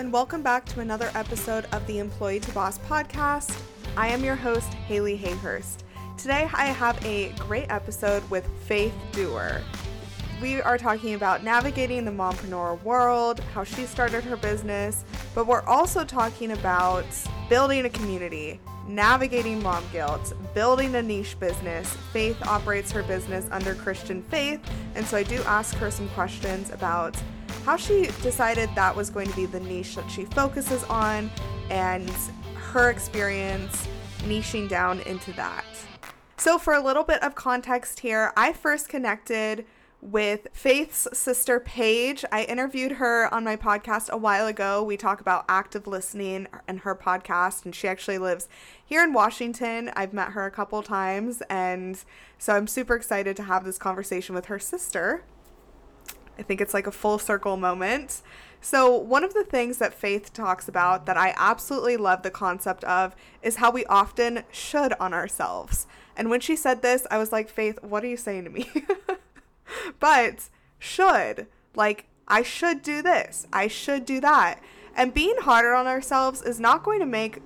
and welcome back to another episode of the Employee to Boss podcast. I am your host, Haley Hayhurst. Today, I have a great episode with Faith Doerr. We are talking about navigating the mompreneur world, how she started her business, but we're also talking about building a community, navigating mom guilt, building a niche business. Faith operates her business under Christian faith, and so I do ask her some questions about how she decided that was going to be the niche that she focuses on and her experience niching down into that. So, for a little bit of context here, I first connected with Faith's sister Paige. I interviewed her on my podcast a while ago. We talk about active listening and her podcast, and she actually lives here in Washington. I've met her a couple times, and so I'm super excited to have this conversation with her sister. I think it's like a full circle moment. So, one of the things that Faith talks about that I absolutely love the concept of is how we often should on ourselves. And when she said this, I was like, Faith, what are you saying to me? but should, like, I should do this, I should do that. And being harder on ourselves is not going to make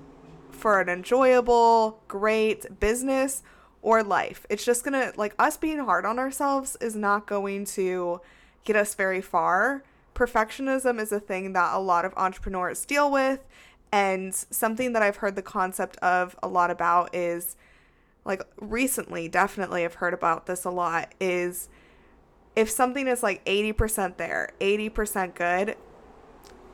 for an enjoyable, great business or life. It's just gonna, like, us being hard on ourselves is not going to get us very far. Perfectionism is a thing that a lot of entrepreneurs deal with. And something that I've heard the concept of a lot about is like recently, definitely I've heard about this a lot is if something is like 80% there, 80% good,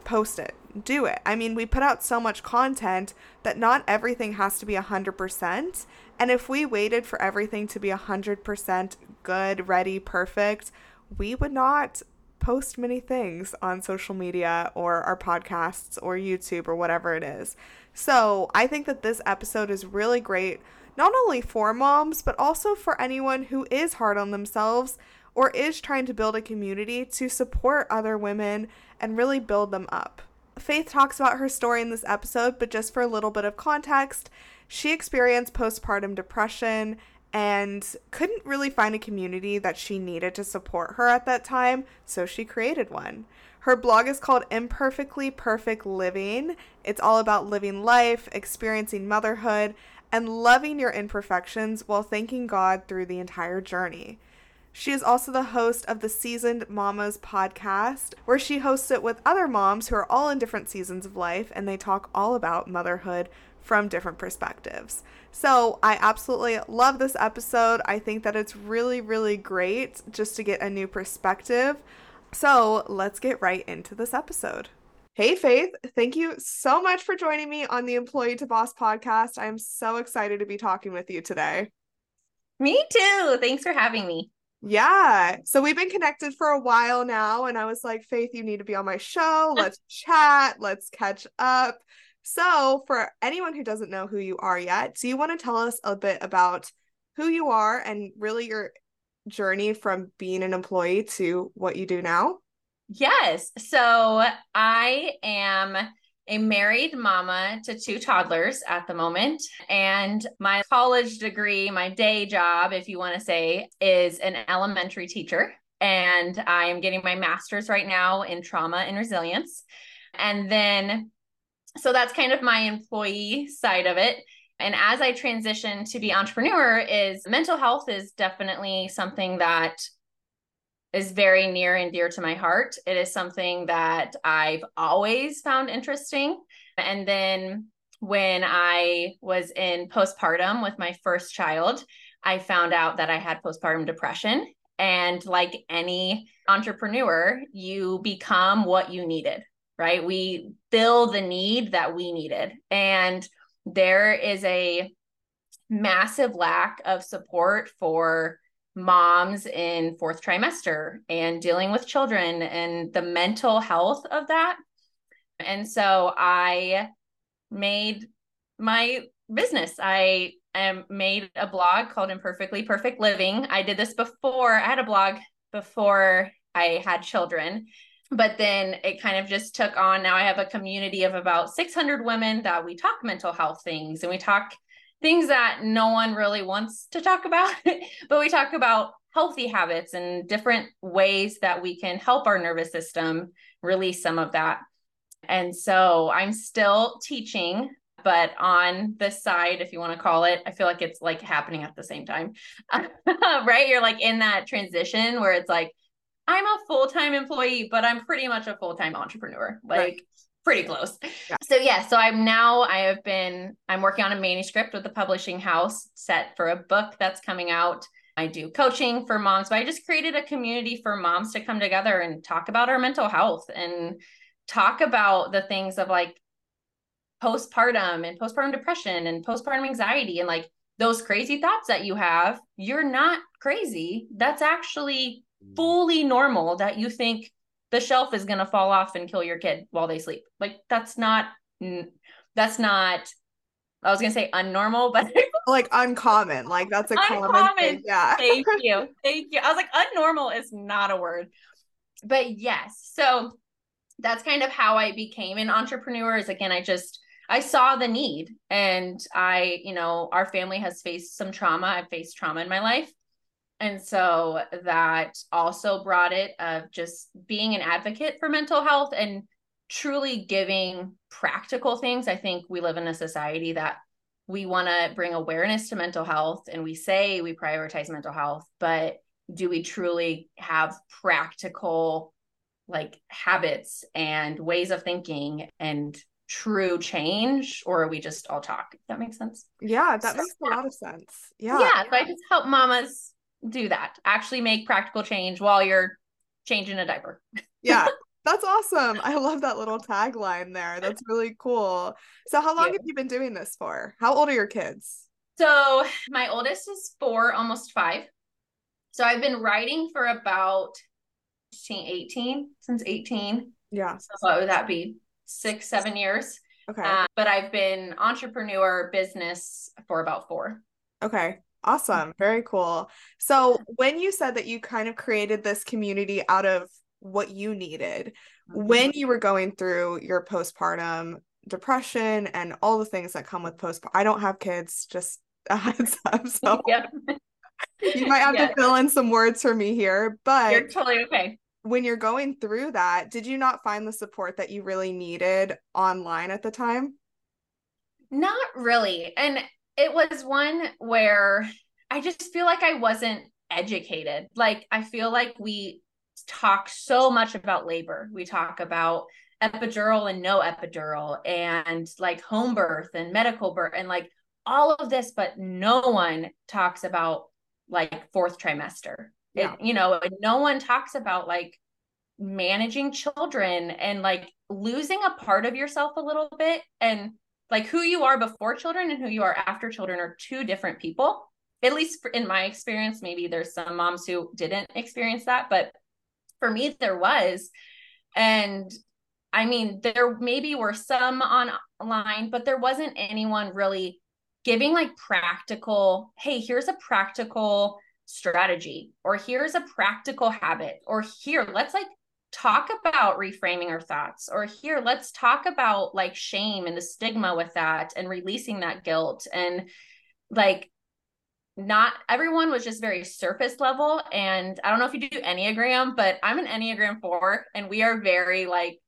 post it, do it. I mean, we put out so much content that not everything has to be 100%. And if we waited for everything to be 100% good, ready, perfect, we would not post many things on social media or our podcasts or YouTube or whatever it is. So I think that this episode is really great, not only for moms, but also for anyone who is hard on themselves or is trying to build a community to support other women and really build them up. Faith talks about her story in this episode, but just for a little bit of context, she experienced postpartum depression and couldn't really find a community that she needed to support her at that time, so she created one. Her blog is called Imperfectly Perfect Living. It's all about living life, experiencing motherhood, and loving your imperfections while thanking God through the entire journey. She is also the host of the Seasoned Mamas podcast, where she hosts it with other moms who are all in different seasons of life and they talk all about motherhood from different perspectives. So I absolutely love this episode. I think that it's really, really great just to get a new perspective. So let's get right into this episode. Hey, Faith, thank you so much for joining me on the Employee to Boss podcast. I am so excited to be talking with you today. Me too. Thanks for having me. Yeah. So we've been connected for a while now, and I was like, Faith, you need to be on my show. Let's chat. Let's catch up. So, for anyone who doesn't know who you are yet, do you want to tell us a bit about who you are and really your journey from being an employee to what you do now? Yes. So, I am a married mama to two toddlers at the moment. And my college degree, my day job, if you want to say, is an elementary teacher. And I am getting my master's right now in trauma and resilience. And then so that's kind of my employee side of it and as i transition to be entrepreneur is mental health is definitely something that is very near and dear to my heart it is something that i've always found interesting and then when i was in postpartum with my first child i found out that i had postpartum depression and like any entrepreneur you become what you needed right? We fill the need that we needed. And there is a massive lack of support for moms in fourth trimester and dealing with children and the mental health of that. And so I made my business. I um, made a blog called Imperfectly Perfect Living. I did this before, I had a blog before I had children but then it kind of just took on now i have a community of about 600 women that we talk mental health things and we talk things that no one really wants to talk about but we talk about healthy habits and different ways that we can help our nervous system release some of that And so I'm still teaching, but on this side, if you want to call it, I feel like it's like happening at the same time. right? You're like in that transition where it's like, I'm a full time employee, but I'm pretty much a full time entrepreneur. Like, right pretty close. Yeah. So yeah, so I'm now I have been I'm working on a manuscript with the publishing house set for a book that's coming out. I do coaching for moms, but I just created a community for moms to come together and talk about our mental health and talk about the things of like postpartum and postpartum depression and postpartum anxiety and like those crazy thoughts that you have. You're not crazy. That's actually mm. fully normal that you think the shelf is going to fall off and kill your kid while they sleep. Like that's not that's not I was going to say unnormal, but like uncommon. Like that's a uncommon. common thing. Yeah. Thank you. Thank you. I was like unnormal is not a word. But yes. So that's kind of how I became an entrepreneur is again I just I saw the need and I, you know, our family has faced some trauma. I've faced trauma in my life and so that also brought it of just being an advocate for mental health and truly giving practical things. I think we live in a society that we want to bring awareness to mental health and we say we prioritize mental health, but do we truly have practical like habits and ways of thinking and true change or are we just all talk? If that makes sense. Yeah, that so, makes a lot of sense. Yeah. Yeah. So I just help mamas do that. Actually make practical change while you're changing a diaper. yeah. That's awesome. I love that little tagline there. That's really cool. So how long yeah. have you been doing this for? How old are your kids? So my oldest is 4, almost 5. So I've been writing for about 18 since 18. Yeah. So what would that be? 6 7 years. Okay. Uh, but I've been entrepreneur business for about 4. Okay. Awesome. Very cool. So, when you said that you kind of created this community out of what you needed, mm-hmm. when you were going through your postpartum depression and all the things that come with postpartum, I don't have kids, just a heads up. So, yeah. you might have yeah. to fill in some words for me here, but you're totally okay. When you're going through that, did you not find the support that you really needed online at the time? Not really. And it was one where I just feel like I wasn't educated. Like I feel like we talk so much about labor. We talk about epidural and no epidural and like home birth and medical birth and like all of this, but no one talks about like fourth trimester. Yeah. It, you know, no one talks about like managing children and like losing a part of yourself a little bit and like who you are before children and who you are after children are two different people. At least in my experience maybe there's some moms who didn't experience that but for me there was. And i mean there maybe were some online but there wasn't anyone really giving like practical hey here's a practical strategy or here's a practical habit or here let's like talk about reframing our thoughts or here let's talk about like shame and the stigma with that and releasing that guilt and like not everyone was just very surface level and i don't know if you do enneagram but i'm an enneagram 4 and we are very like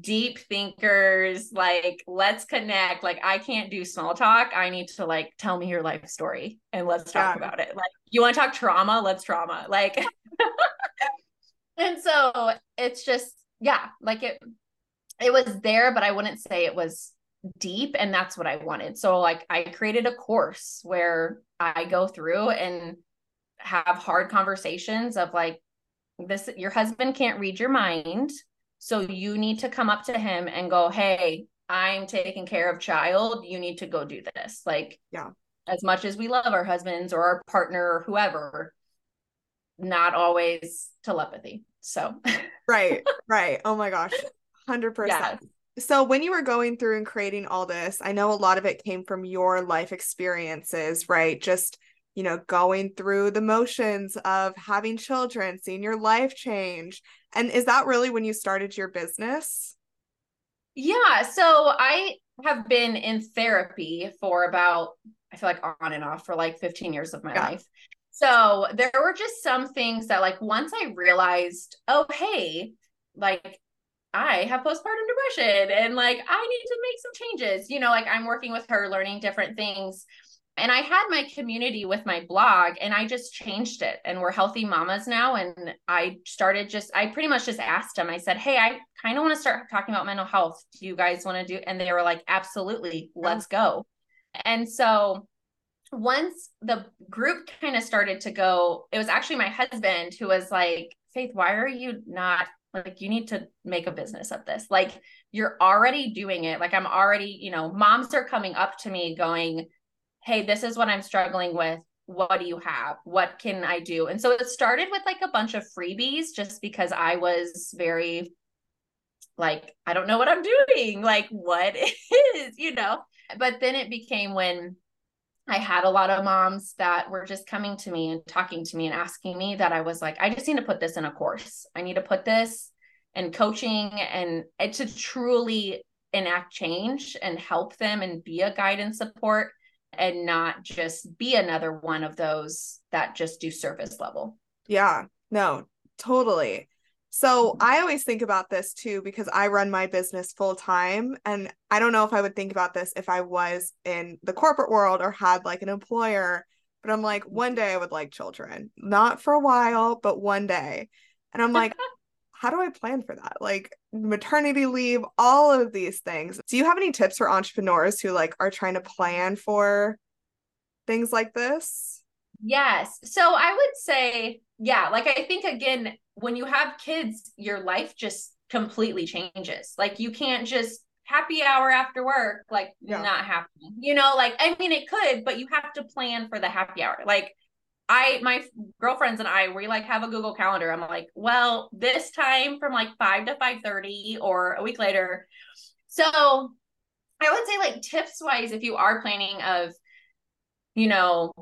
deep thinkers like let's connect like i can't do small talk i need to like tell me your life story and let's talk yeah. about it like you want to talk trauma let's trauma like and so it's just yeah like it it was there but i wouldn't say it was deep and that's what i wanted. So like i created a course where i go through and have hard conversations of like this your husband can't read your mind so you need to come up to him and go hey i'm taking care of child. You need to go do this. Like yeah. as much as we love our husbands or our partner or whoever not always telepathy. So, right, right. Oh my gosh, 100%. Yeah. So, when you were going through and creating all this, I know a lot of it came from your life experiences, right? Just, you know, going through the motions of having children, seeing your life change. And is that really when you started your business? Yeah. So, I have been in therapy for about, I feel like on and off for like 15 years of my yeah. life. So there were just some things that, like, once I realized, oh, hey, like, I have postpartum depression and like I need to make some changes. You know, like I'm working with her, learning different things. And I had my community with my blog and I just changed it. And we're healthy mamas now. And I started just, I pretty much just asked them, I said, Hey, I kind of want to start talking about mental health. Do you guys want to do? And they were like, Absolutely, oh. let's go. And so once the group kind of started to go, it was actually my husband who was like, Faith, why are you not like you need to make a business of this. Like you're already doing it. Like i'm already you know moms are coming up to me going hey this is what i'm struggling with. What do you have? What can i do and so it started with like a bunch of freebies just because i was very like i don't know what i'm doing. Like what is you know? But then it became when I had a lot of moms that were just coming to me and talking to me and asking me that I was like, I just need to put this in a course. I need to put this in coaching and, to truly enact change and help them and be a guide and support and not just be another one of those that just do surface level. Yeah, no, totally. So I always think about this too because I run my business full time. And I don't know if I would think about this if I was in the corporate world or had like an employer. But I'm like, one day I would like children, not for a while, but one day. And I'm like, how do I plan for that? Like maternity leave, all of these things. Do you have any tips for entrepreneurs who like are trying to plan for things like this? Yes. So I would say, yeah, like I think again, when you have kids, your life just completely changes. Like you can't just happy hour after work, like yeah. not happening. You know, like I mean it could, but you have to plan for the happy hour. Like I my girlfriends and I we like have a Google calendar. I'm like, well, this time from like 5 to 5:30 or a week later. So I would say like tips wise if you are planning of you know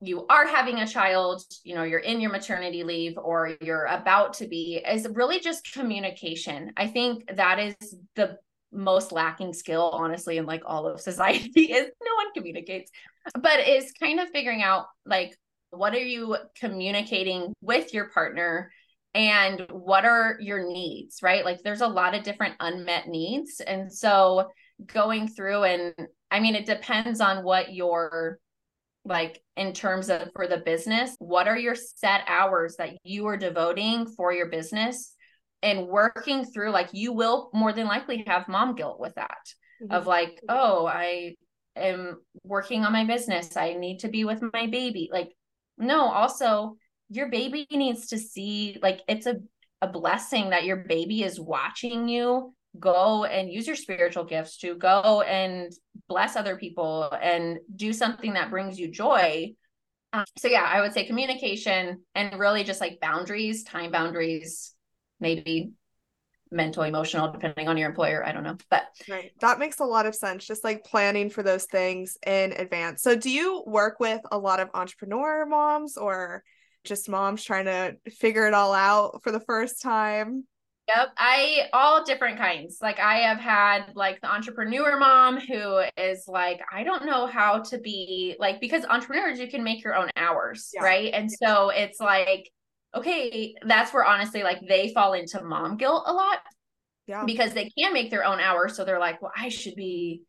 you are having a child, you know, you're in your maternity leave or you're about to be, is really just communication. I think that is the most lacking skill, honestly, in like all of society is no one communicates, but is kind of figuring out like, what are you communicating with your partner and what are your needs, right? Like, there's a lot of different unmet needs. And so going through and I mean, it depends on what your like in terms of for the business what are your set hours that you are devoting for your business? And working through like you will more than likely have mom guilt with that mm-hmm. of like oh i am working on my business. I need to be with my baby. Like no also your baby needs to see like it's a a blessing that your baby is watching you go and use your spiritual gifts to go and bless other people and do something that brings you joy. Um, so, yeah, I would say communication and really just like boundaries, time boundaries, maybe mental, emotional, depending on your employer. I don't know. But right. That makes a lot of sense. Just like planning for those things in advance. So, do you work with a lot of entrepreneur moms or just moms trying to figure it all out for the first time? Yep. I all different kinds. Like I have had like the entrepreneur mom who is like, I don't know how to be like because entrepreneurs you can make your own hours, yeah. right? And so it's like, okay, that's where honestly like they fall into mom guilt a lot. Yeah. Because they can make their own hours. So they're like, well, I should be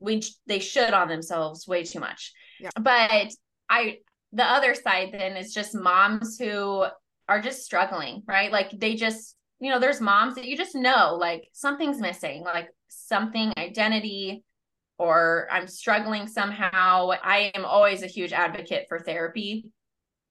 we they should on themselves way too much. Yeah. But I the other side then is just moms who are just struggling, right? Like they just you know, there's moms that you just know like something's missing, like something identity or I'm struggling somehow. I am always a huge advocate for therapy,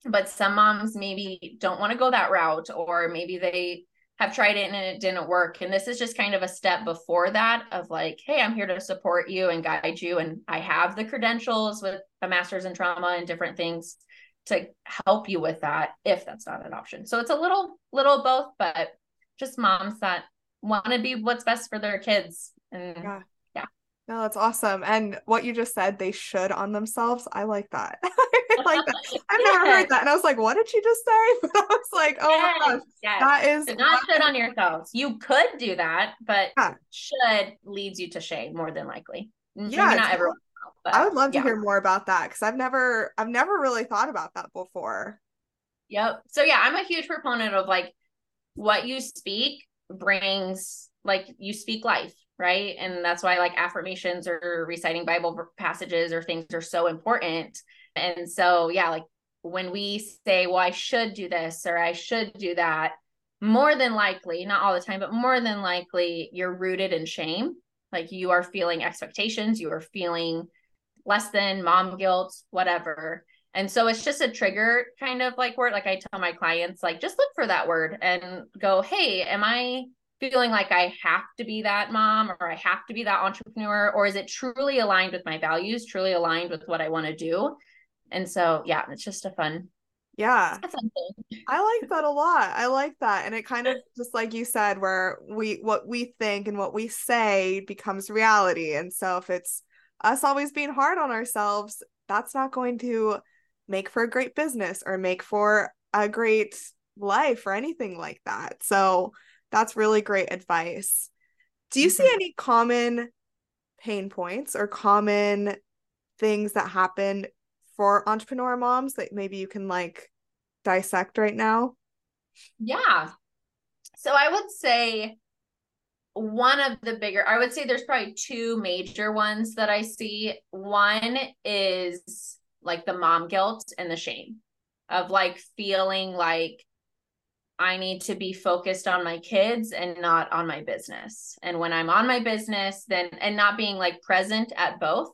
but some moms maybe don't want to go that route or maybe they have tried it and it didn't work. And this is just kind of a step before that of like, hey, I'm here to support you and guide you. And I have the credentials with a master's in trauma and different things to help you with that if that's not an option. So it's a little, little both, but just moms that want to be what's best for their kids. And yeah. yeah. No, that's awesome. And what you just said, they should on themselves. I like that. I like that. I've never heard that. And I was like, what did she just say? But I was like, oh yes. my gosh. Yes. That is so not should on yourselves. You could do that, but yeah. should leads you to shame more than likely. Yeah. Maybe not everyone. But, I would love to yeah. hear more about that because I've never I've never really thought about that before. Yep. So yeah, I'm a huge proponent of like what you speak brings like you speak life, right? And that's why like affirmations or reciting Bible passages or things are so important. And so, yeah, like when we say, well, I should do this or I should do that, more than likely, not all the time, but more than likely, you're rooted in shame. Like you are feeling expectations, you are feeling less than mom guilt, whatever. And so it's just a trigger kind of like word. Like I tell my clients, like just look for that word and go, hey, am I feeling like I have to be that mom or I have to be that entrepreneur? Or is it truly aligned with my values, truly aligned with what I want to do? And so, yeah, it's just a fun. Yeah. I like that a lot. I like that. And it kind of just like you said, where we what we think and what we say becomes reality. And so if it's us always being hard on ourselves, that's not going to make for a great business or make for a great life or anything like that. So that's really great advice. Do you mm-hmm. see any common pain points or common things that happen for entrepreneur moms that maybe you can like dissect right now? Yeah. So I would say one of the bigger, I would say there's probably two major ones that I see. One is like the mom guilt and the shame of like feeling like I need to be focused on my kids and not on my business. And when I'm on my business, then and not being like present at both.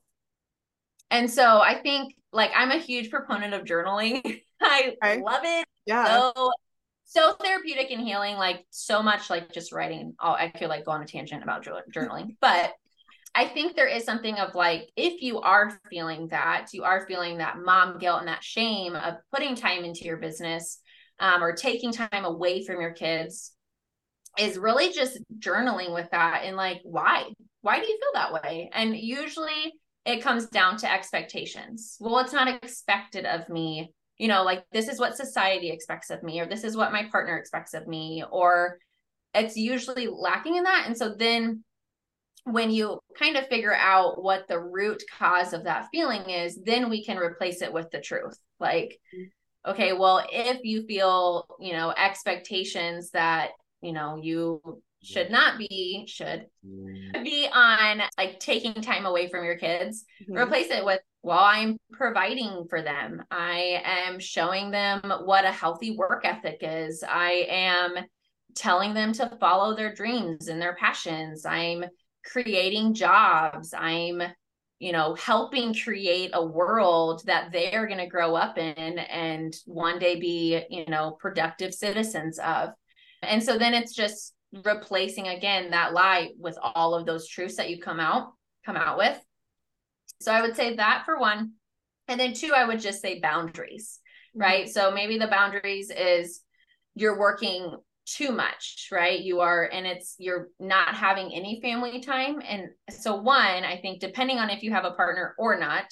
And so I think like I'm a huge proponent of journaling. I okay. love it. Yeah. So so therapeutic and healing, like so much like just writing. Oh, I feel like go on a tangent about journaling. But I think there is something of like, if you are feeling that, you are feeling that mom guilt and that shame of putting time into your business um, or taking time away from your kids, is really just journaling with that and like, why? Why do you feel that way? And usually it comes down to expectations. Well, it's not expected of me. You know, like this is what society expects of me, or this is what my partner expects of me, or it's usually lacking in that. And so then when you kind of figure out what the root cause of that feeling is, then we can replace it with the truth. Like, mm-hmm. okay, well, if you feel, you know, expectations that, you know, you should not be, should be on like taking time away from your kids, mm-hmm. replace it with, well, I'm providing for them. I am showing them what a healthy work ethic is. I am telling them to follow their dreams and their passions. I'm creating jobs. I'm, you know, helping create a world that they're going to grow up in and one day be, you know, productive citizens of. And so then it's just replacing again that lie with all of those truths that you come out come out with. So I would say that for one. And then two, I would just say boundaries, mm-hmm. right? So maybe the boundaries is you're working too much, right? You are, and it's, you're not having any family time. And so, one, I think depending on if you have a partner or not,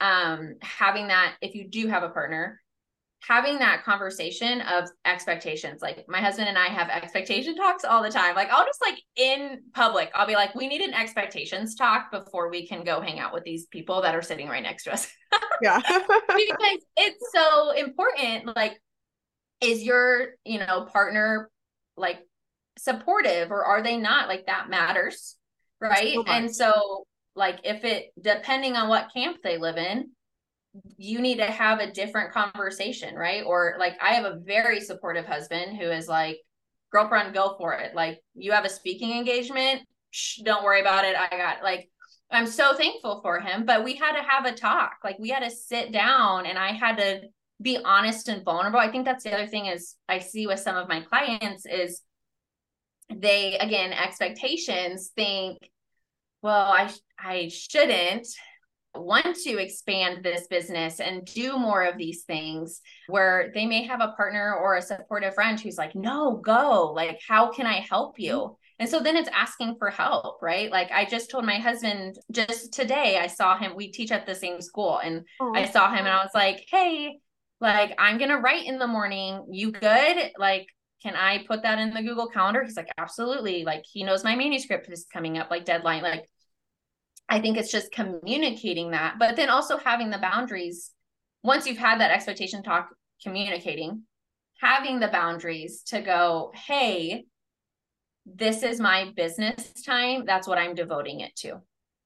um, having that, if you do have a partner, having that conversation of expectations. Like my husband and I have expectation talks all the time. Like I'll just like in public, I'll be like, we need an expectations talk before we can go hang out with these people that are sitting right next to us. yeah. because it's so important. Like, is your, you know, partner like supportive or are they not? Like that matters right? So and so like if it depending on what camp they live in you need to have a different conversation right? Or like i have a very supportive husband who is like girlfriend go for it. Like you have a speaking engagement. Shh, don't worry about it. I got like i'm so thankful for him. But we had to have a talk. Like we had to sit down and i had to be honest and vulnerable. I think that's the other thing is I see with some of my clients is they again expectations think well I I shouldn't want to expand this business and do more of these things where they may have a partner or a supportive friend who's like no go like how can I help you mm-hmm. and so then it's asking for help, right? Like I just told my husband just today, I saw him, we teach at the same school, and oh. I saw him and I was like, hey, like, I'm to write in the morning. You good? Like, can I put that in the Google Calendar? He's like, absolutely. Like, he knows my manuscript is coming up, like, deadline. Like, I think it's just communicating that, but then also having the boundaries. Once you've had that expectation talk, communicating, having the boundaries to go, hey, this is my business time. That's what I'm devoting it to.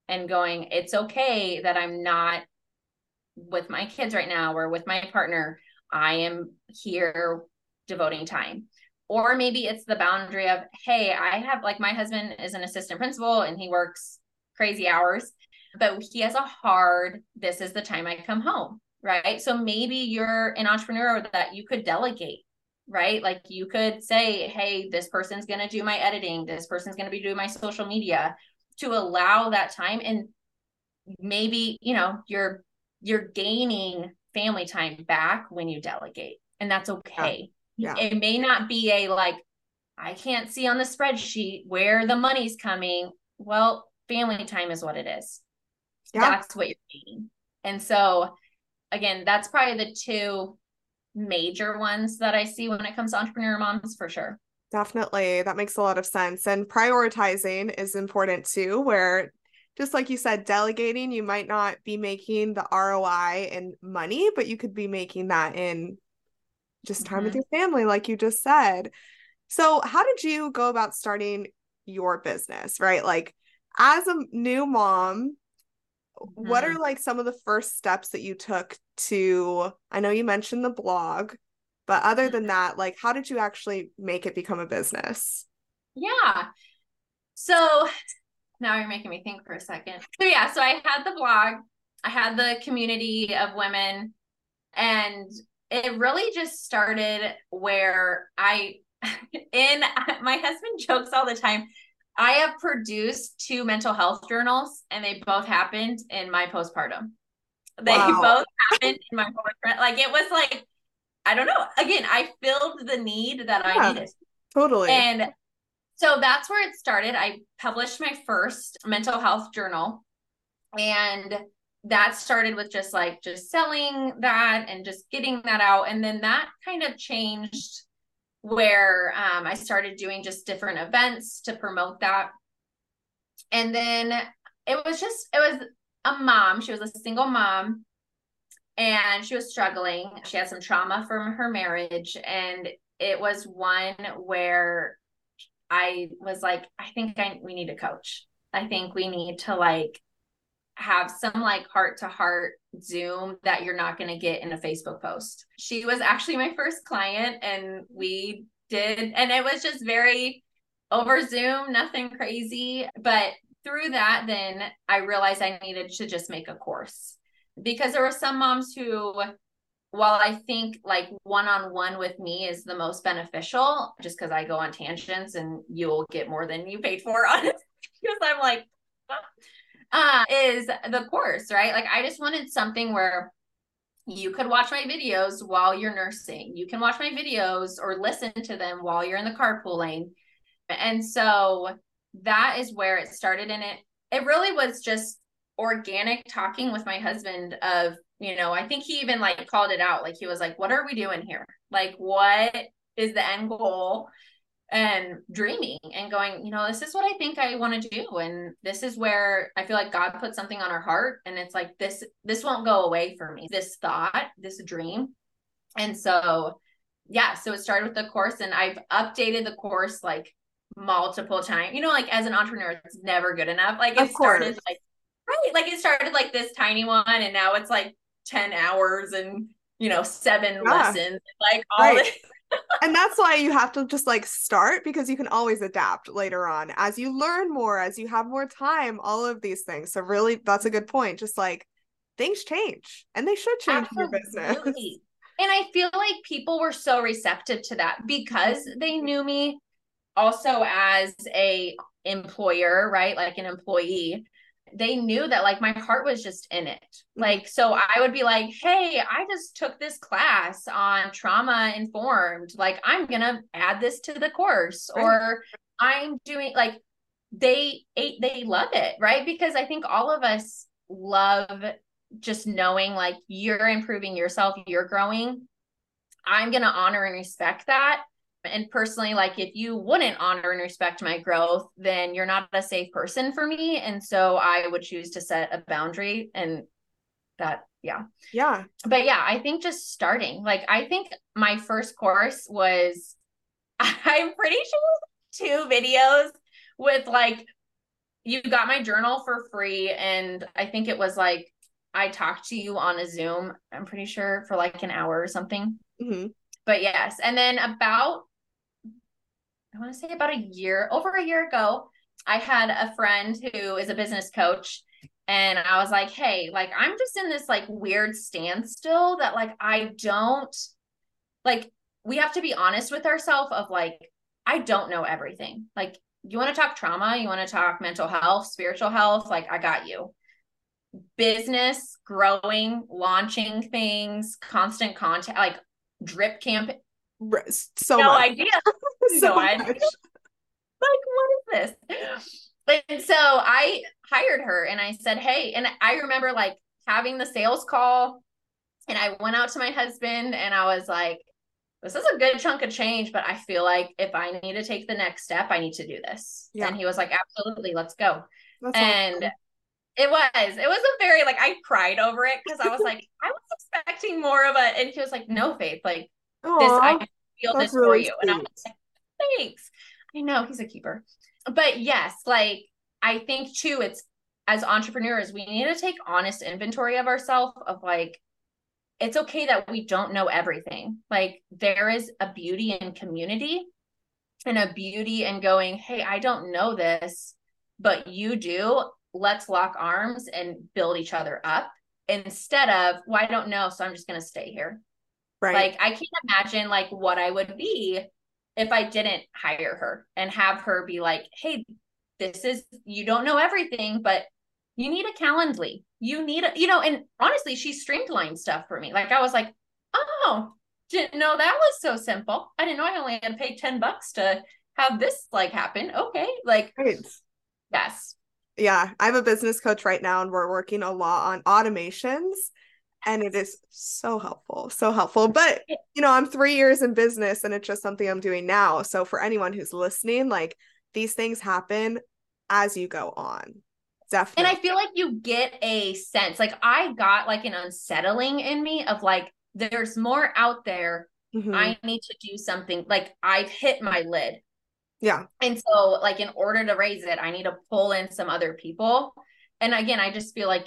And going, it's okay that I'm not with my kids right now or with my partner. I am here devoting time. Or maybe it's the boundary of, hey, I have like my husband is an assistant principal and he works crazy hours, but he has a hard, this is the time I come home. Right. So maybe you're an entrepreneur that you could delegate right? Like you could say, hey, this person's going to do my editing, this person's going to be doing my social media to allow that time and maybe, you know, you're you're gaining family time back when you delegate and that's okay. Yeah. yeah. It may not be a like I can't see on the spreadsheet where the money's coming. Well, family time is what it is. Yeah. That's what you're gaining. And so again, that's probably the two major ones that I see when it comes to entrepreneur moms for sure. Definitely. That makes a lot of sense. And prioritizing is important too, where just like you said, delegating, you might not be making the ROI in money, but you could be making that in just time mm-hmm. with your family, like you just said. So, how did you go about starting your business, right? Like, as a new mom, mm-hmm. what are mm-hmm. like some of the first steps that you took to I know you mentioned the blog, but other than mm-hmm. that, like how did you actually make it become a business? Yeah. So now you're making me think for a second. So yeah, so I had the blog, I had the community of women and it really just started where I in my husband jokes all the time I have produced two mental health journals, and they both happened in my postpartum. They wow. both happened in my postpartum. Like it was like, I don't know. Again, I filled the need that yeah, I needed. Totally. And so that's where it started. I published my first mental health journal, and that started with just like just selling that and just getting that out. And then that kind of changed where um, I started doing just different events to promote that. And then it was just, it was a mom. She was a single mom and she was struggling. She had some trauma from her marriage. And it was one where I was like, I think I, we need a coach. I think we need to like have some like heart to heart Zoom that you're not going to get in a Facebook post. She was actually my first client and we did, and it was just very over Zoom, nothing crazy. But through that, then I realized I needed to just make a course because there were some moms who, while I think like one on one with me is the most beneficial, just because I go on tangents and you'll get more than you paid for on it, because I'm like, uh, is the course, right? Like I just wanted something where you could watch my videos while you're nursing. You can watch my videos or listen to them while you're in the carpool lane. And so that is where it started. And it it really was just organic talking with my husband of, you know, I think he even like called it out. Like he was like, what are we doing here? Like what is the end goal? and dreaming and going, you know, this is what I think I want to do. And this is where I feel like God put something on our heart. And it's like, this, this won't go away for me, this thought, this dream. And so, yeah, so it started with the course and I've updated the course like multiple times. You know, like as an entrepreneur, it's never good enough. Like it started like, right. Like it started like this tiny one and now it's like 10 hours and, you know, seven yeah. lessons, like all right. this and that's why you have to just like start because you can always adapt later on as you learn more, as you have more time, all of these things. So, really, that's a good point. Just like things change and they should change Absolutely. your business. And I feel like people were so receptive to that because they mm-hmm. knew me also as a employer, right? Like an employee they knew that like my heart was just in it. Mm-hmm. Like, so I would be like, hey, I just took this class on trauma informed. Like, I'm going to add this to the course, or I'm doing like, they ate, they love it right because i think all of us love just knowing like you're improving yourself you're growing i'm going to honor and respect that and personally like if you wouldn't honor and respect my growth then you're not a safe person for me. And so i would choose to set a boundary and that yeah. Yeah. But yeah i think just starting like i think my first course was i'm pretty sure two videos with like you got my journal for free. And I think it was like I talked to you on a Zoom, I'm pretty sure for like an hour or something. Mm-hmm. But yes, and then about I want to say about a year, over a year ago, I had a friend who is a business coach and I was like, "Hey, like I'm just in this like weird standstill that like I don't like we have to be honest with ourselves of like I don't know everything. Like you want to talk trauma, you want to talk mental health, spiritual health, like I got you. Business, growing, launching things, constant contact, like drip camp. So no much. idea. so no much. idea. Like, what is this? And so I hired her and I said, Hey, and I remember like having the sales call and I went out to my husband and I was like, this is a good chunk of change, but I feel like if I need to take the next step, I need to do this. Yeah. And he was like, absolutely, let's go. That's and awesome. it was, it was a very like I cried over it because I was like, I was expecting more of a, and he was like, no, Faith, like this, I feel this for really you. And I was like, thanks. I know he's a keeper. But yes, like I think too, it's as entrepreneurs, we need to take honest inventory of ourselves of like, it's okay that we don't know everything. Like there is a beauty in community and a beauty in going, hey, I don't know this, but you do. Let's lock arms and build each other up instead of, well, I don't know, so I'm just gonna stay here. Right. Like I can't imagine like what I would be if I didn't hire her and have her be like, hey, this is you don't know everything, but you need a Calendly. You need a, you know, and honestly, she streamlined stuff for me. Like I was like, oh, didn't know that was so simple. I didn't know I only had to pay 10 bucks to have this like happen. Okay. Like, right. yes. Yeah, I'm a business coach right now and we're working a lot on automations and it is so helpful, so helpful. But, you know, I'm 3 years in business and it's just something I'm doing now. So for anyone who's listening, like these things happen as you go on. Definitely. And I feel like you get a sense, like I got like an unsettling in me of like, there's more out there. Mhm. I need to do something. Like I've hit my lid. yeah. And so, like, in order to raise it, I need to pull in some other people. And again, I just feel like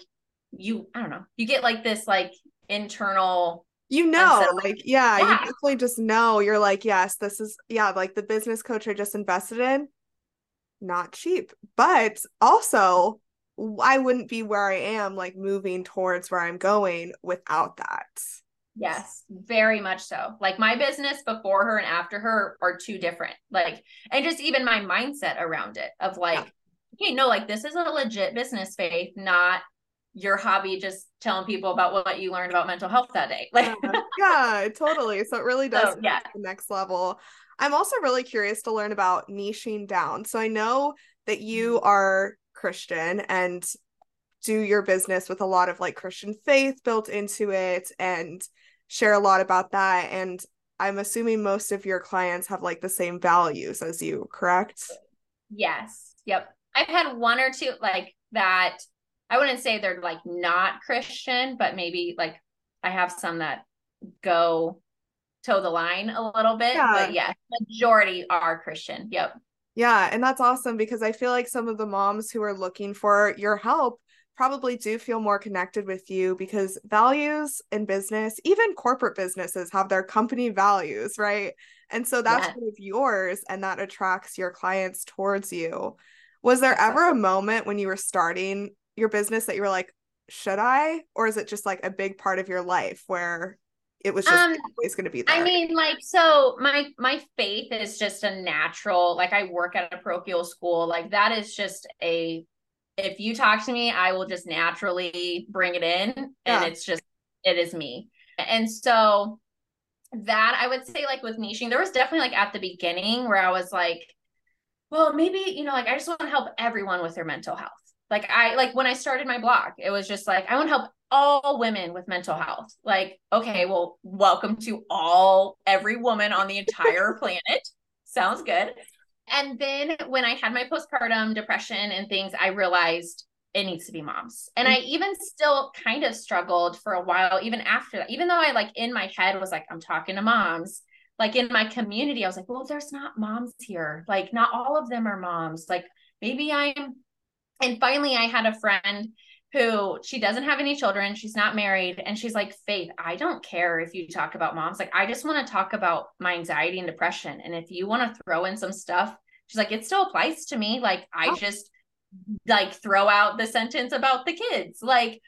you, I don't know, you get like this like internal, You know, like yeah, you definitely just know. You're like, yes, this is yeah, like the business coach I just invested in, not cheap. But also I wouldn't be where I am, like moving towards where I'm going without that. yes, very much so. Like my business before her and after her are two different. Like, and just even my mindset around it of like, you no, like this is a legit business faith, not your hobby just telling people about what you learned about mental health that day. Like, Yeah, yeah, totally. So it really does So, yeah. the next level. I'm also really curious to learn about niching down. So I know that you Mm-hmm. are Christian and do your business with a lot of like Christian faith built into it and share a lot about that. And I'm assuming most of your clients have like the same values as you, correct? Yes. Yep. I've had one or two like that. I wouldn't say they're like not Christian, but maybe like I have some that go toe the line a little bit. Yeah. But yeah, majority are Christian. Yep. Yeah, and that's awesome because I feel like some of the moms who are looking for your help probably do feel more connected with you because values in business, even corporate businesses, have their company values, right? And so that's one of yours, and that attracts your clients towards you. Was there ever a moment when you were starting your business that you were like, should I? Or is it just like a big part of your life where it was just Um, always going to be there? I mean, like, so my my faith is just a natural. Like, I work at a parochial school. Like, that is just a. If you talk to me, I will just naturally bring it in, and Yeah. it's just it is me. And so that I would say, like with niching, there was definitely like at the beginning where I was like, well, maybe you know, like I just want to help everyone with their mental health. Like I like when I started my blog, it was just like I want to help all women with mental health. Like, okay, well, welcome to all every woman on the entire planet. Sounds good. And then when I had my postpartum depression and things, I realized it needs to be moms. And I mm-hmm. even still kind of struggled for a while, even after that, even though I like in my head was like, I'm talking to moms, like in my community, I was like, well, there's not moms here. Like, not all of them are moms. Like, maybe I'm. And finally, I had a friend who she doesn't have any children. She's not married. And she's like, Faith, I don't care if you talk about moms. Like, I just want to talk about my anxiety and depression. And if you want to throw in some stuff, she's like, it still applies to me. Like, I oh. just like throw out the sentence about the kids. Like,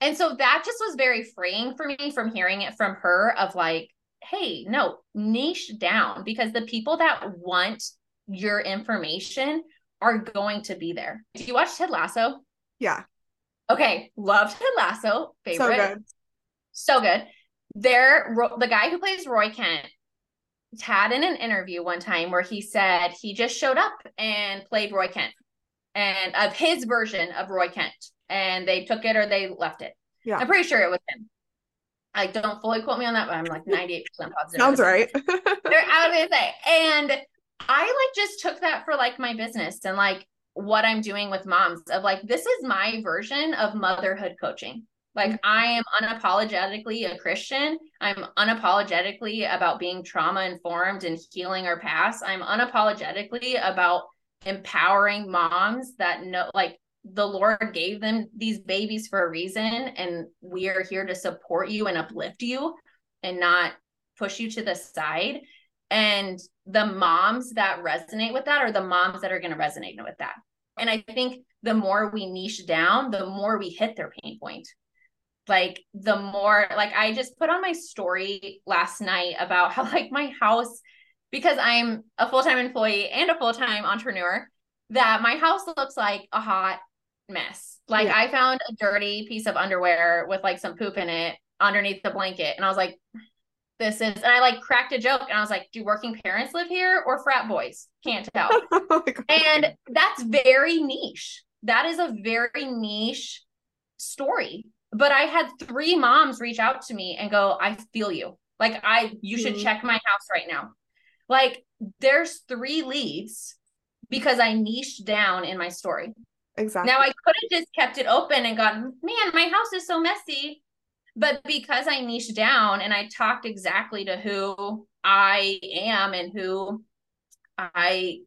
and so that just was very freeing for me from hearing it from her of like, hey, no, niche down because the people that want your information are going to be there. Do you watch Ted Lasso? Yeah. Okay, loved Ted Lasso. Favorite. So good. So good. There, the guy who plays Roy Kent had in an interview one time where he said he just showed up and played Roy Kent and of his version of Roy Kent, and they took it or they left it. Yeah, I'm pretty sure it was him. I don't fully quote me on that, but I'm like 98% positive. Sounds right. They're out of say. And I like just took that for like my business and like what I'm doing with moms of like, this is my version of motherhood coaching. Like, mm-hmm. I am unapologetically a Christian. I'm unapologetically about being trauma informed and healing our past. I'm unapologetically about empowering moms that know, like, the Lord gave them these babies for a reason, and we are here to support you and uplift you and not push you to the side. And the moms that resonate with that are the moms that are going to resonate with that. And I think the more we niche down, the more we hit their pain point. Like the more, like I just put on my story last night about how, like, my house, because I'm a full time employee and a full time entrepreneur, that my house looks like a hot mess. Like yeah. I found a dirty piece of underwear with like some poop in it underneath the blanket. And I was like, this is, and I like cracked a joke and I was like, do working parents live here or frat boys? Can't tell. oh and that's very niche. That is a very niche story. But I had three moms reach out to me and go, I feel you. Like, I, you should mm-hmm. check my house right now. Like, there's three leads because I niched down in my story. Exactly. Now I could have just kept it open and gone, man, my house is so messy. But because I niched down and I talked exactly to who I am and who I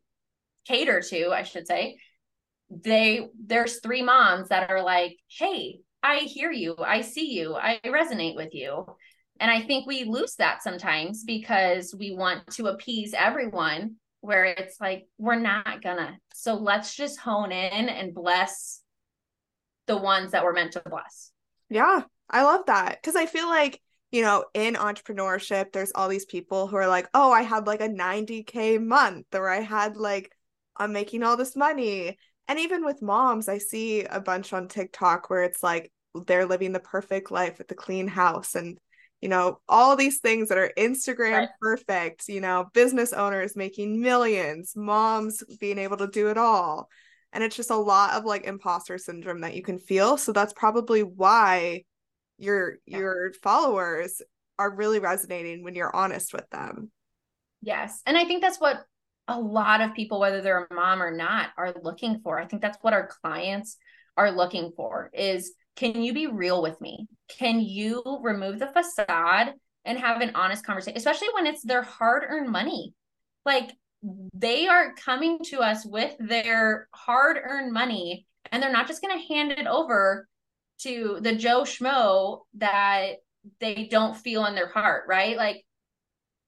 cater to, I should say, they there's three moms that are like, hey, I hear you, I see you, I resonate with you. And I think we lose that sometimes because we want to appease everyone where it's like we're not gonna. So let's just hone in and bless the ones that we're meant to bless. Yeah i love that because i feel like you know in entrepreneurship there's all these people who are like oh i had like a 90k month or i had like i'm making all this money and even with moms i see a bunch on tiktok where it's like they're living the perfect life with the clean house and you know, all these things that are Instagram right. perfect, you know, business owners making millions, moms being able to do it all. And it's just a lot of like imposter syndrome that you can feel. So that's probably why your yeah. your followers are really resonating when you're honest with them. Yes. And I think that's what a lot of people whether they're a mom or not are looking for. I think that's what our clients are looking for is can you be real with me? Can you remove the facade and have an honest conversation, especially when it's their hard earned money? Like they are coming to us with their hard earned money and they're not just going to hand it over to the Joe Schmo that they don't feel in their heart, right? Like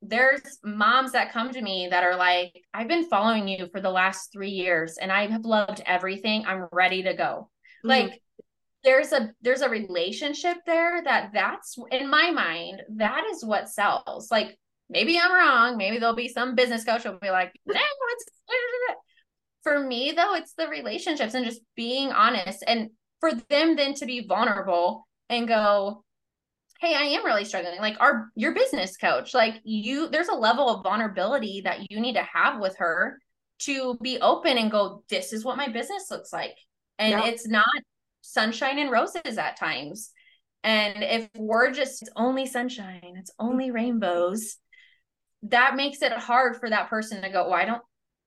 there's moms that come to me that are like, I've been following you for the last three years and I have loved everything. I'm ready to go. Mm-hmm. Like there's a there's a relationship there that that's in my mind that is what sells like maybe i'm wrong maybe there'll be some business coach who'll be like no it's for me though it's the relationships and just being honest and for them then to be vulnerable and go hey i am really struggling like our your business coach like you there's a level of vulnerability that you need to have with her to be open and go this is what my business looks like and yeah. it's not sunshine and roses at times. And if we're just it's only sunshine, it's only rainbows, that makes it hard for that person to go, well, I don't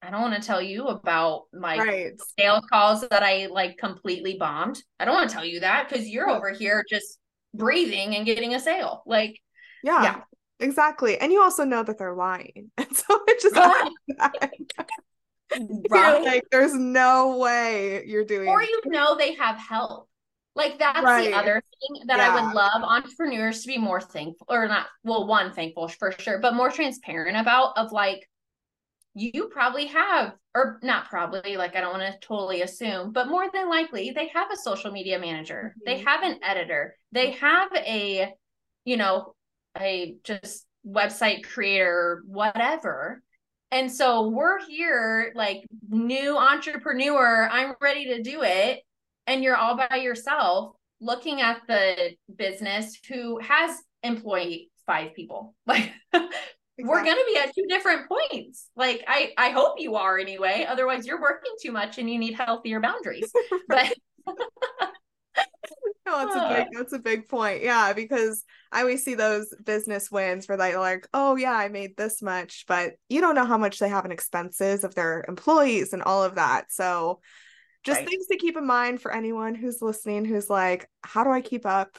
I don't want to tell you about my right. sales calls that I like completely bombed. I don't want to tell you that because you're over here just breathing and getting a sale. Like, yeah. yeah. exactly. And you also know that they're lying. And so it just right. like, there's no way you're doing or you know they have help. Like that's right. the other thing that yeah. I would love entrepreneurs to be more thankful or not well one thankful for sure but more transparent about of like you probably have or not probably like I don't want to totally assume but more than likely they have a social media manager. Mm-hmm. they have an editor. They have a you know a just website creator whatever. And so we're here like new entrepreneur I'm ready to do it and you're all by yourself looking at the business who has employee five people. Like exactly. we're going to be at two different points like i i hope you are anyway otherwise you're working too much and you need healthier boundaries but no, that's a big that's a big point. Yeah, because I always see those business wins where they're like, oh yeah, I made this much, but you don't know how much they have in expenses of their employees and all of that. So just right. things to keep in mind for anyone who's listening who's like, how do I keep up?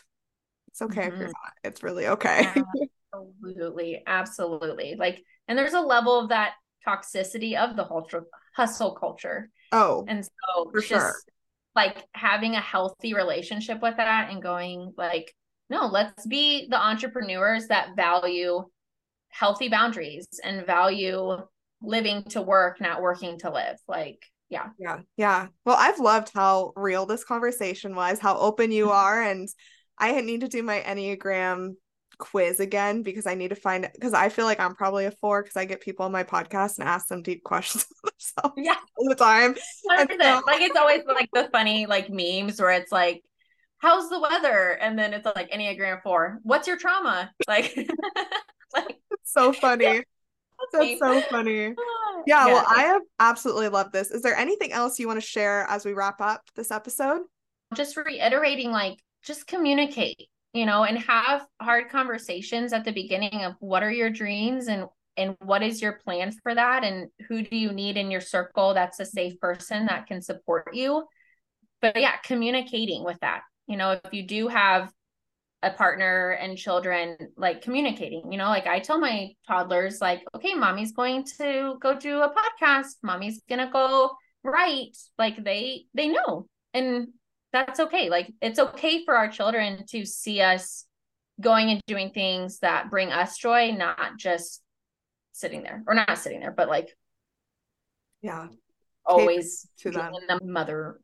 It's okay mm-hmm. if you're mm-hmm. not. It's really okay. absolutely. Absolutely. Like, and there's a level of that toxicity of the hustle, hustle culture. Oh, and so for just, sure. Like having a healthy relationship with that and going like, no, let's be the entrepreneurs that value healthy boundaries and value living to work, not working to live. Like, yeah yeah yeah well i've loved how real this conversation was how open you are and i need to do my enneagram quiz again because i need to find because i feel like i'm probably a four because i get people on my podcast and ask them deep questions yeah. all the time. So, like it's always like the funny like memes where it's like how's the weather? And then it's like enneagram four what's your trauma? Like like so funny. that's so funny. Yeah, yeah, well, I have absolutely loved this. Is there anything else you want to share as we wrap up this episode? Just reiterating, like, just communicate, you know, and have hard conversations at the beginning of what are your dreams and and what is your plan for that? And who do you need in your circle that's a safe person that can support you? But yeah communicating with that. You know if you do have a partner and children like communicating you know like i tell my toddlers like okay mommy's going to go do a podcast. Mommy's gonna go write. Like they they know. And that's okay like it's okay for our children to see us going and doing things that bring us joy not just sitting there or not sitting there but like yeah always to them in the mother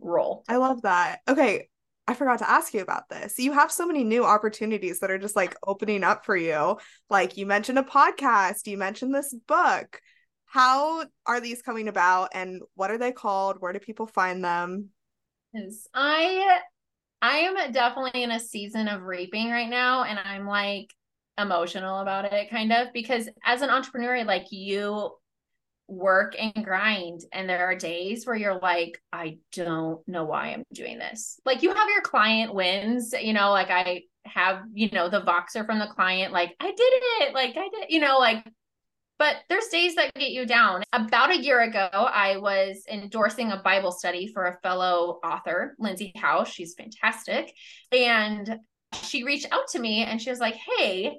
role i love that okay I forgot to ask you about this. You have so many new opportunities that are just like opening up for you. Like you mentioned a podcast, you mentioned this book. How are these coming about and what are they called? Where do people find them? Because I I am definitely in a season of reaping right now and I'm like emotional about it kind of because as an entrepreneur like you work and grind and there are days where you're like i don't know why i'm doing this. Like you have your client wins you know like i have you know the voxer from the client like i did it like i did you know like but there's days that get you down about a year ago i was endorsing a bible study for a fellow author lindsay Howe. she's fantastic and she reached out to me and she was like hey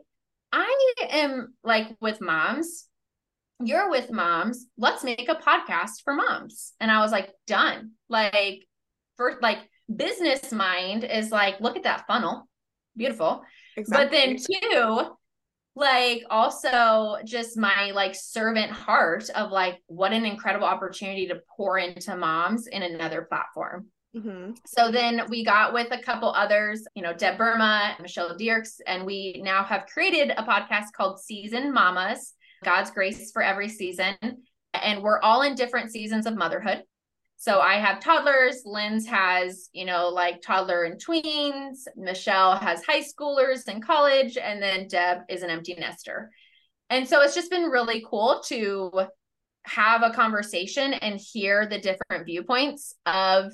i am like with moms you're with moms. Let's make a podcast for moms. And I was like, done. Like, for like business mind is like, look at that funnel. Beautiful. Exactly. But then two, like also just my like servant heart of like what an incredible opportunity to pour into moms in another platform. Mm-hmm. So then we got with a couple others, you know, Deb Burma, Michelle Dierks, and we now have created a podcast called Seasoned Mamas God's grace for every season. And we're all in different seasons of motherhood. So I have toddlers, Lynn's has, you know, like toddler and tweens, Michelle has high schoolers and college, and then Deb is an empty nester. And so it's just been really cool to have a conversation and hear the different viewpoints of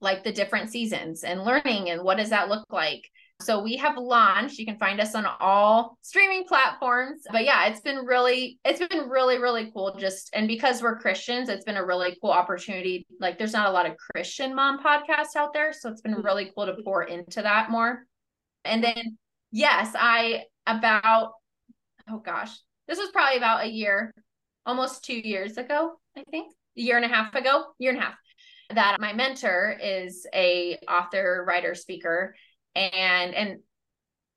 like the different seasons and learning and what does that look like so we have launched. You can find us on all streaming platforms. But yeah, it's been really, it's been really, really cool. Just and because we're Christians, it's been a really cool opportunity. Like there's not a lot of Christian mom podcasts out there. So it's been mm-hmm. really cool to pour into that more. And then yes, I about oh gosh, this was probably about a year, almost two years ago, I think, a year and a half ago, year and a half, that my mentor is a author, writer, speaker, and and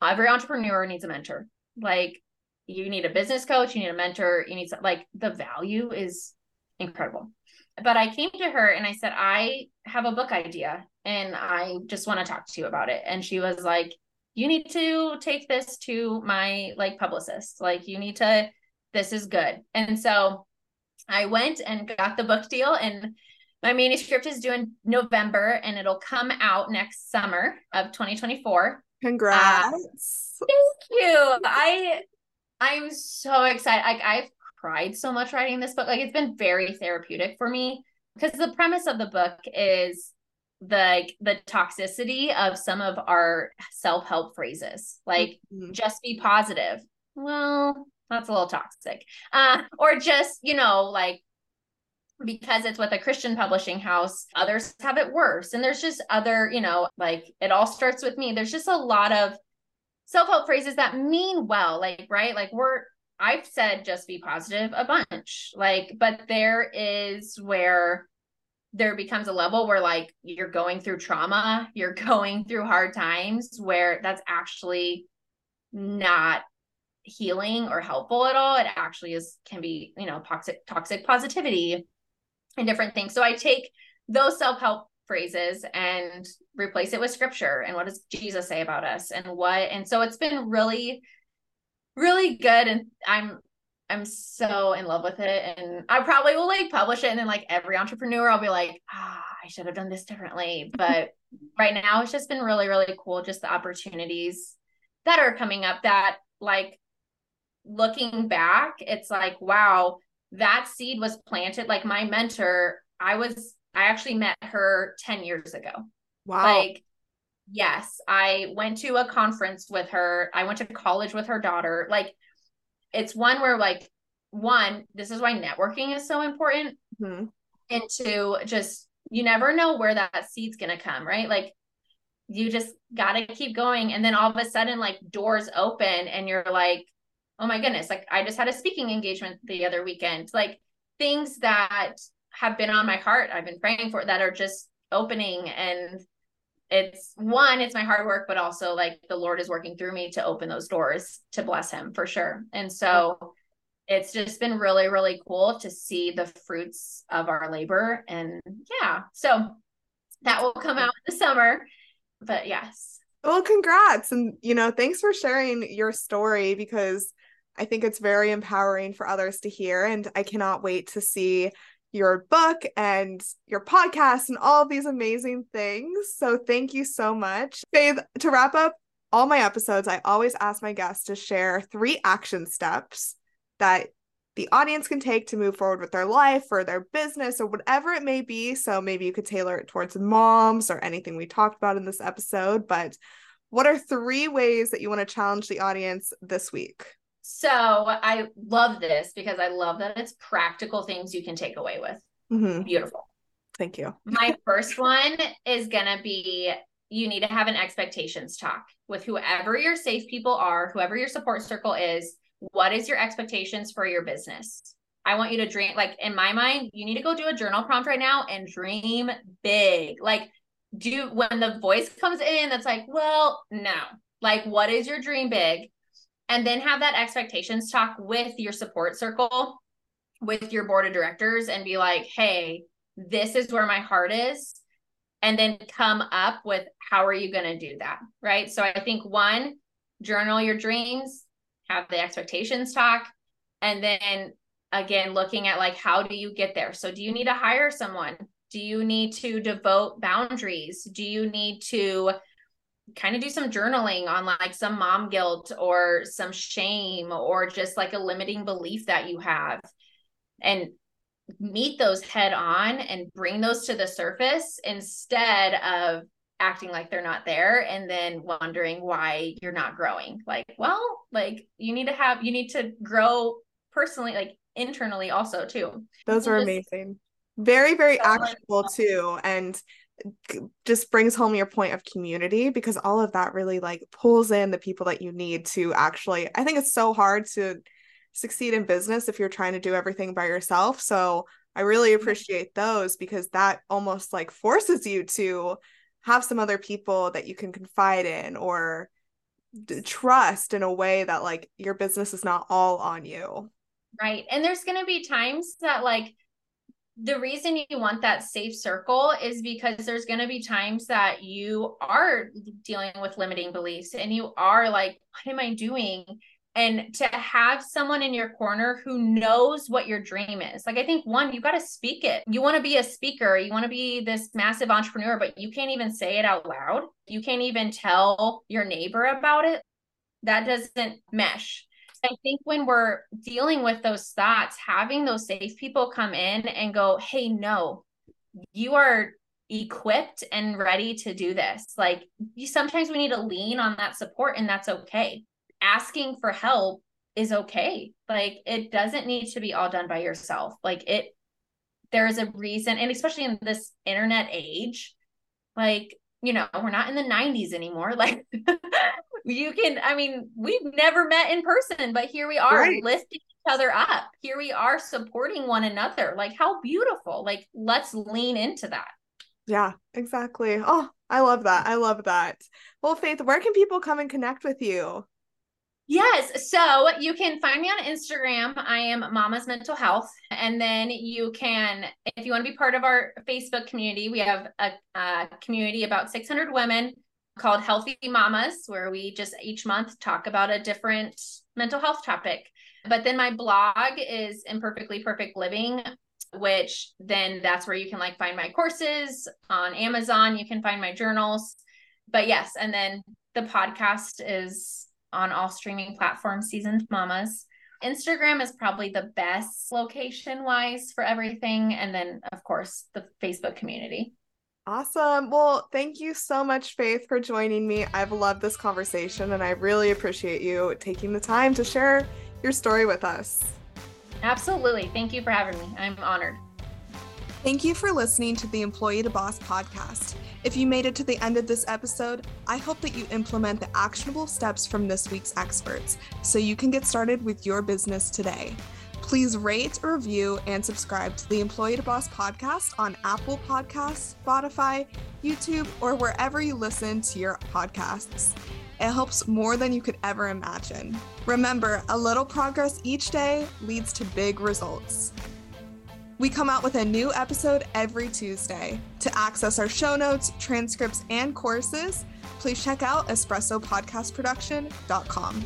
every entrepreneur needs a mentor. Like you need a business coach, you need a mentor, you need some, like the value is incredible. But I came to her and I said, I have a book idea and I just want to talk to you about it. And she was like, you need to take this to my like publicist. Like you need to, this is good. And so I went and got the book deal and my manuscript is due in November and it'll come out next summer of 2024. Congrats. Uh, thank you. I I'm so excited. Like I've cried so much writing this book. Like it's been very therapeutic for me because the premise of the book is the the toxicity of some of our self-help phrases like mm-hmm. just be positive well that's a little toxic uh or just you know like because it's with a christian publishing house others have it worse. And there's just other you know like it all starts with me. There's just a lot of self-help phrases that mean well like right? Like we're i've said just be positive a bunch. Like but there is where there becomes a level where like you're going through trauma, you're going through hard times where that's actually not healing or helpful at all. It actually is can be, you know, toxic toxic positivity and different things. So I take those self-help phrases and replace it with scripture and what does Jesus say about us and what and so it's been really really good and I'm I'm so in love with it. And I probably will like publish it. And then like every entrepreneur, I'll be like, ah, I should have done this differently. But right now it's just been really, really cool. Just the opportunities that are coming up that like looking back, it's like, wow, that seed was planted. Like my mentor, I was, I actually met her 10 years ago. Wow. Like, yes, I went to a conference with her. I went to college with her daughter. Like, it's one where like one this is why networking is so important mm-hmm. and two just you never know where that seed's going to come right like you just got to keep going and then all of a sudden like doors open and you're like oh my goodness like i just had a speaking engagement the other weekend like things that have been on my heart i've been praying for that are just opening and it's one it's my hard work but also like the lord is working through me to open those doors to bless him for sure. And so it's just been really really cool to see the fruits of our labor and yeah so that will come out in the summer but yes. Well congrats and you know thanks for sharing your story because i think it's very empowering for others to hear and i cannot wait to see your book and your podcast and all these amazing things. So thank you so much. Faith, to wrap up all my episodes, I always ask my guests to share three action steps that the audience can take to move forward with their life or their business or whatever it may be. So maybe you could tailor it towards moms or anything we talked about in this episode. But what are three ways that you want to challenge the audience this week? So I love this because I love that it's practical things you can take away with. Mm-hmm. Beautiful. Thank you. My first one is going to be you need to have an expectations talk with whoever your safe people are, whoever your support circle is. What is your expectations for your business? I want you to dream, like in my mind, you need to go do a journal prompt right now and dream big. Like, do when the voice comes in that's like, well, no. Like, what is your dream big? And then have that expectations talk with your support circle with your board of directors and be like hey this is where my heart is. And then come up with how are you going to do that right? So i think one journal your dreams have the expectations talk and then again looking at like how do you get there? So do you need to hire someone? Do you need to devote boundaries? Do you need to kind of do some journaling on like some mom guilt or some shame or just like a limiting belief that you have and meet those head on and bring those to the surface instead of acting like they're not there and then wondering why you're not growing. Like well like you need to have you need to grow personally like internally also too. Those are amazing. Very very so actionable too and just brings home your point of community because all of that really like pulls in the people that you need to actually I think it's so hard to succeed in business if you're trying to do everything by yourself. So I really mm-hmm. appreciate those because that almost like forces you to have some other people that you can confide in or d- trust in a way that like your business is not all on you. Right. And there's going to be times that like the reason you want that safe circle is because there's going to be times that you are dealing with limiting beliefs and you are like what am i doing? And to have someone in your corner who knows what your dream is like i think one you got to speak it. You want to be a speaker you want to be this massive entrepreneur but you can't even say it out loud. You can't even tell your neighbor about it. That doesn't mesh I think when we're dealing with those thoughts, having those safe people come in and go, hey, no, you are equipped and ready to do this. Like you sometimes we need to lean on that support and that's okay. Asking for help is okay. Like it doesn't need to be all done by yourself. Like it there's a reason and especially in this internet age, like you know, we're not in the 90s anymore. Like you can, I mean, we've never met in person, but here we are right. lifting each other up. Here we are supporting one another. Like, how beautiful. Like, let's lean into that. Yeah, exactly. Oh, I love that. I love that. Well, Faith, where can people come and connect with you? Yes. So you can find me on Instagram. I am Mama's Mental Health. And then you can, if you want to be part of our Facebook community, we have a, a community about 600 women called Healthy Mamas, where we just each month talk about a different mental health topic. But then my blog is Imperfectly Perfect Living, which then that's where you can like find my courses on Amazon. You can find my journals. But yes, and then the podcast is on all streaming platforms, Seasoned Mamas. Instagram is probably the best location wise for everything. And then, of course, the Facebook community. Awesome. Well, thank you so much, Faith, for joining me. I've loved this conversation and I really appreciate you taking the time to share your story with us. Absolutely. Thank you for having me. I'm honored. Thank you for listening to the Employee to Boss podcast. If you made it to the end of this episode, I hope that you implement the actionable steps from this week's experts so you can get started with your business today. Please rate, review, and subscribe to the Employee to Boss podcast on Apple Podcasts, Spotify, YouTube, or wherever you listen to your podcasts. It helps more than you could ever imagine. Remember, a little progress each day leads to big results. We come out with a new episode every Tuesday. To access our show notes, transcripts, and courses, please check out espressopodcastproduction.com.